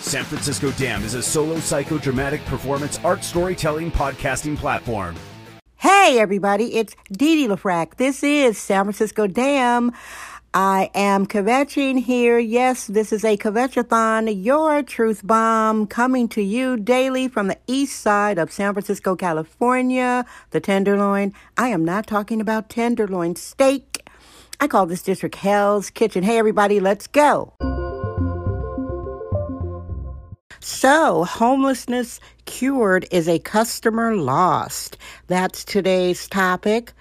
San Francisco Dam is a solo psychodramatic performance art storytelling podcasting platform. Hey, everybody, it's Didi LaFrac. This is San Francisco Dam. I am kvetching here. Yes, this is a kvetchathon, your truth bomb, coming to you daily from the east side of San Francisco, California, the Tenderloin. I am not talking about tenderloin steak. I call this district Hell's Kitchen. Hey, everybody, let's go. So, homelessness cured is a customer lost. That's today's topic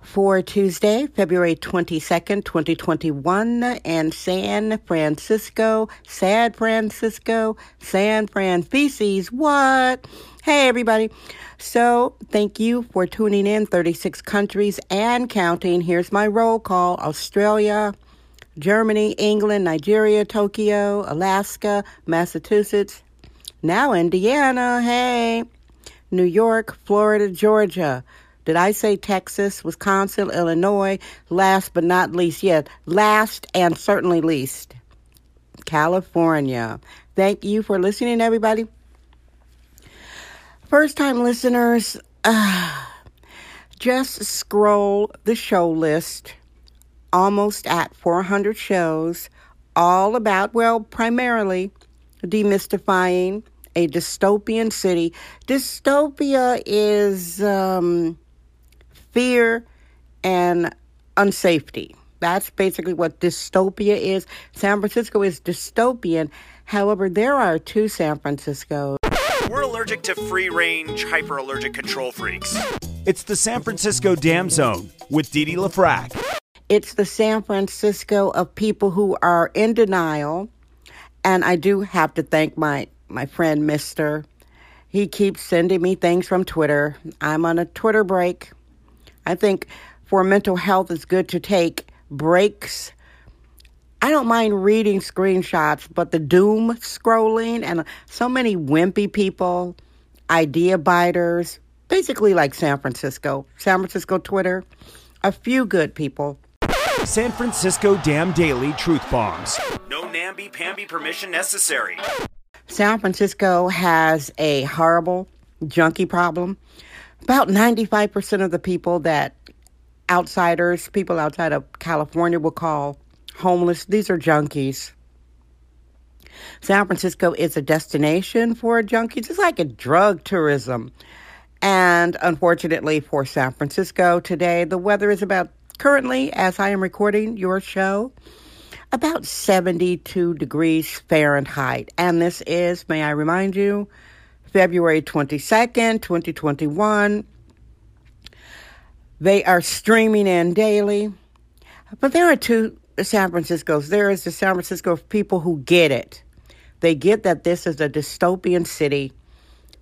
for Tuesday, February 22nd, 2021, in San Francisco, Sad Francisco, San Fran feces. What? Hey, everybody. So, thank you for tuning in. 36 countries and counting. Here's my roll call Australia, Germany, England, Nigeria, Tokyo, Alaska, Massachusetts, now Indiana, hey, New York, Florida, Georgia. Did I say Texas, Wisconsin, Illinois? Last but not least, yet, last and certainly least, California. Thank you for listening, everybody. First time listeners, uh, just scroll the show list almost at 400 shows, all about, well, primarily demystifying a dystopian city. Dystopia is um, fear and unsafety. That's basically what dystopia is. San Francisco is dystopian. However, there are two San Franciscos. We're allergic to free range, hyper allergic control freaks. It's the San Francisco Dam Zone with Didi LaFrac. It's the San Francisco of people who are in denial. And I do have to thank my, my friend, Mister. He keeps sending me things from Twitter. I'm on a Twitter break. I think for mental health, it's good to take breaks. I don't mind reading screenshots, but the doom scrolling and so many wimpy people, idea biters, basically like San Francisco, San Francisco Twitter, a few good people. San Francisco Dam Daily Truth Bombs. No namby-pamby permission necessary. San Francisco has a horrible junkie problem. About 95% of the people that outsiders, people outside of California will call homeless, these are junkies. San Francisco is a destination for junkies. It's like a drug tourism. And unfortunately for San Francisco today, the weather is about currently, as I am recording your show, about 72 degrees Fahrenheit. And this is, may I remind you, February 22nd, 2021. They are streaming in daily. But there are two San Franciscos. There is the San Francisco people who get it. They get that this is a dystopian city.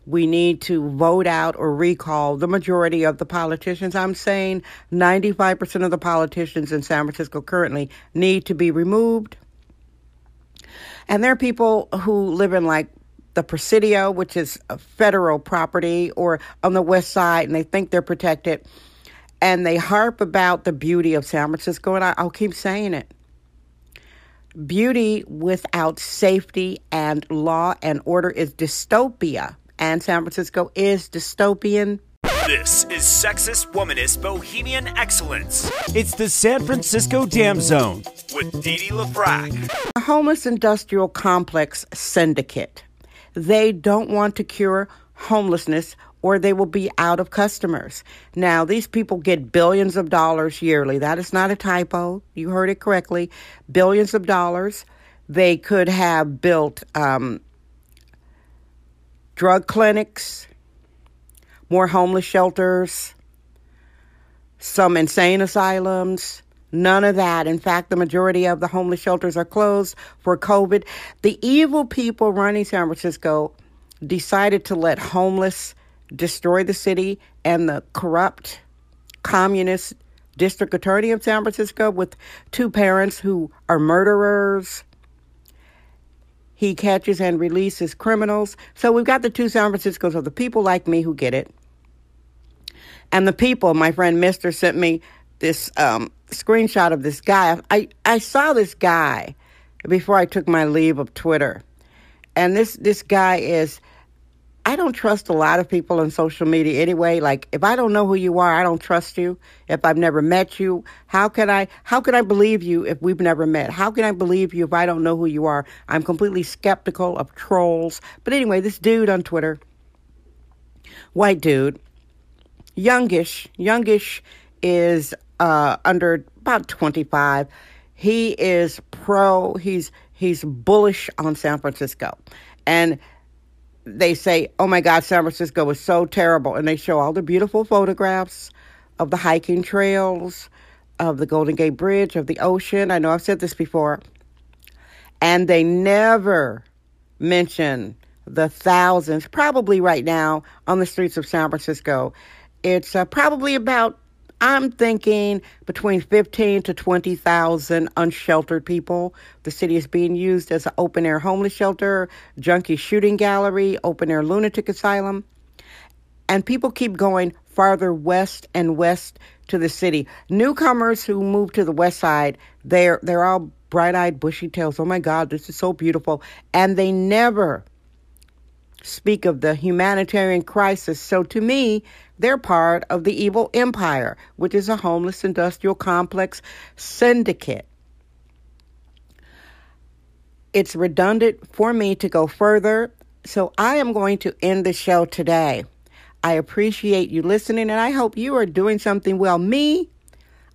We need to vote out or recall the majority of the politicians. I'm saying 95% of the politicians in San Francisco currently need to be removed. And there are people who live in like the Presidio, which is a federal property, or on the west side, and they think they're protected. And they harp about the beauty of San Francisco, and I, I'll keep saying it. Beauty without safety and law and order is dystopia, and San Francisco is dystopian. This is sexist, womanist, bohemian excellence. It's the San Francisco Dam Zone with Didi LaFrac. The homeless industrial complex syndicate. They don't want to cure homelessness or they will be out of customers. Now, these people get billions of dollars yearly. That is not a typo. You heard it correctly. Billions of dollars. They could have built um, drug clinics, more homeless shelters, some insane asylums. None of that. In fact, the majority of the homeless shelters are closed for COVID. The evil people running San Francisco decided to let homeless destroy the city and the corrupt communist district attorney of San Francisco with two parents who are murderers. He catches and releases criminals. So we've got the two San Franciscos of the people like me who get it. And the people, my friend Mister sent me this um, screenshot of this guy. I, I saw this guy before I took my leave of Twitter. And this, this guy is I don't trust a lot of people on social media anyway. Like if I don't know who you are, I don't trust you. If I've never met you, how can I how can I believe you if we've never met? How can I believe you if I don't know who you are? I'm completely skeptical of trolls. But anyway, this dude on Twitter, white dude, youngish, youngish is uh, under about 25. He is pro, he's he's bullish on San Francisco. And they say, oh my God, San Francisco was so terrible. And they show all the beautiful photographs of the hiking trails, of the Golden Gate Bridge, of the ocean. I know I've said this before. And they never mention the thousands, probably right now, on the streets of San Francisco. It's uh, probably about I'm thinking between 15 to 20,000 unsheltered people. The city is being used as an open air homeless shelter, junkie shooting gallery, open air lunatic asylum. And people keep going farther west and west to the city. Newcomers who move to the west side, they're they're all bright-eyed, bushy-tails. Oh my god, this is so beautiful. And they never speak of the humanitarian crisis. So to me, they're part of the evil empire, which is a homeless industrial complex syndicate. It's redundant for me to go further, so I am going to end the show today. I appreciate you listening, and I hope you are doing something well. Me,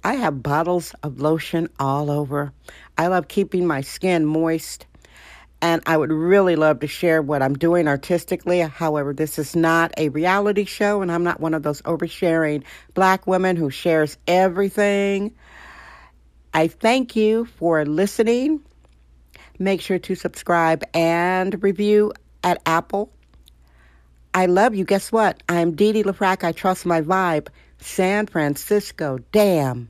I have bottles of lotion all over. I love keeping my skin moist and I would really love to share what I'm doing artistically. However, this is not a reality show, and I'm not one of those oversharing black women who shares everything. I thank you for listening. Make sure to subscribe and review at Apple. I love you. Guess what? I'm Dee Dee LaFrac. I trust my vibe. San Francisco. Damn.